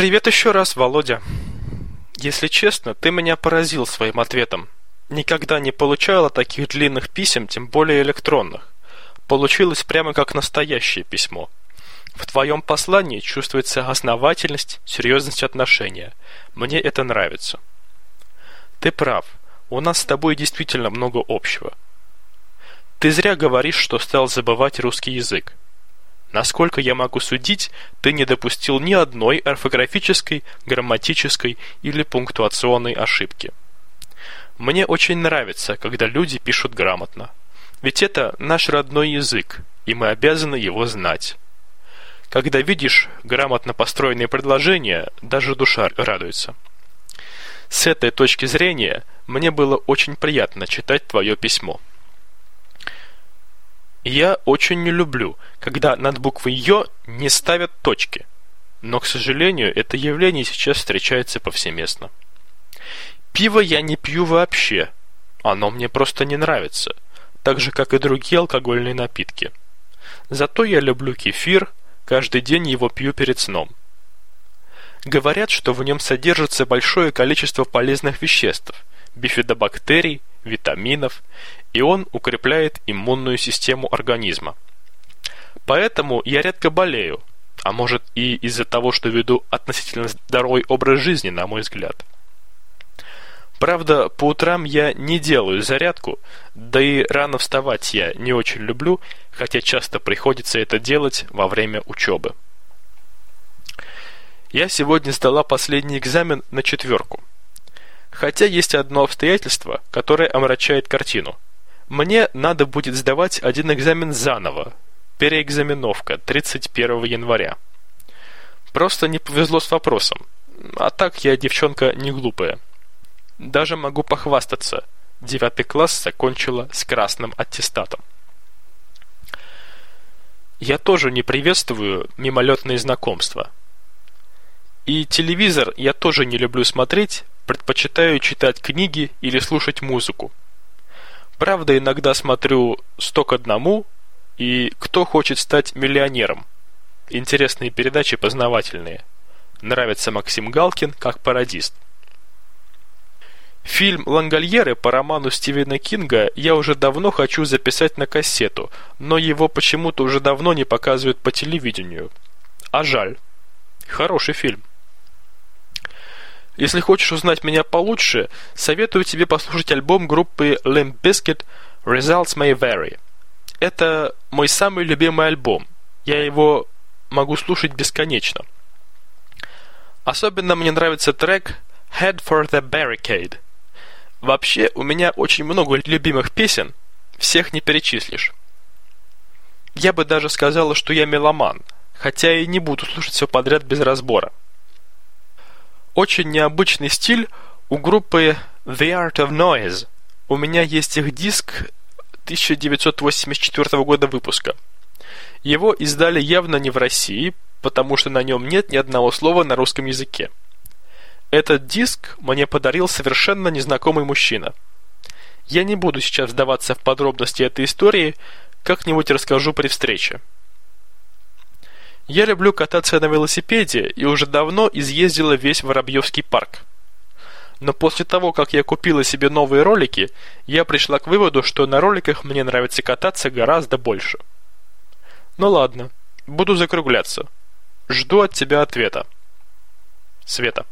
Привет еще раз, Володя. Если честно, ты меня поразил своим ответом. Никогда не получала таких длинных писем, тем более электронных. Получилось прямо как настоящее письмо. В твоем послании чувствуется основательность, серьезность отношения. Мне это нравится. Ты прав. У нас с тобой действительно много общего. Ты зря говоришь, что стал забывать русский язык. Насколько я могу судить, ты не допустил ни одной орфографической, грамматической или пунктуационной ошибки. Мне очень нравится, когда люди пишут грамотно. Ведь это наш родной язык, и мы обязаны его знать. Когда видишь грамотно построенные предложения, даже душа радуется. С этой точки зрения мне было очень приятно читать твое письмо. Я очень не люблю, когда над буквой «ё» не ставят точки. Но, к сожалению, это явление сейчас встречается повсеместно. Пиво я не пью вообще. Оно мне просто не нравится. Так же, как и другие алкогольные напитки. Зато я люблю кефир, каждый день его пью перед сном. Говорят, что в нем содержится большое количество полезных веществ, бифидобактерий, витаминов, и он укрепляет иммунную систему организма. Поэтому я редко болею, а может и из-за того, что веду относительно здоровый образ жизни, на мой взгляд. Правда, по утрам я не делаю зарядку, да и рано вставать я не очень люблю, хотя часто приходится это делать во время учебы. Я сегодня сдала последний экзамен на четверку. Хотя есть одно обстоятельство, которое омрачает картину. Мне надо будет сдавать один экзамен заново. Переэкзаменовка 31 января. Просто не повезло с вопросом. А так я девчонка не глупая. Даже могу похвастаться. Девятый класс закончила с красным аттестатом. Я тоже не приветствую мимолетные знакомства. И телевизор я тоже не люблю смотреть, предпочитаю читать книги или слушать музыку. Правда, иногда смотрю «Сто к одному» и «Кто хочет стать миллионером». Интересные передачи познавательные. Нравится Максим Галкин как пародист. Фильм «Лангольеры» по роману Стивена Кинга я уже давно хочу записать на кассету, но его почему-то уже давно не показывают по телевидению. А жаль. Хороший фильм. Если хочешь узнать меня получше, советую тебе послушать альбом группы Limp Bizkit Results May Vary. Это мой самый любимый альбом. Я его могу слушать бесконечно. Особенно мне нравится трек Head for the Barricade. Вообще, у меня очень много любимых песен, всех не перечислишь. Я бы даже сказала, что я меломан, хотя и не буду слушать все подряд без разбора. Очень необычный стиль у группы The Art of Noise. У меня есть их диск 1984 года выпуска. Его издали явно не в России, потому что на нем нет ни одного слова на русском языке. Этот диск мне подарил совершенно незнакомый мужчина. Я не буду сейчас вдаваться в подробности этой истории, как-нибудь расскажу при встрече. Я люблю кататься на велосипеде и уже давно изъездила весь Воробьевский парк. Но после того, как я купила себе новые ролики, я пришла к выводу, что на роликах мне нравится кататься гораздо больше. Ну ладно, буду закругляться. Жду от тебя ответа. Света.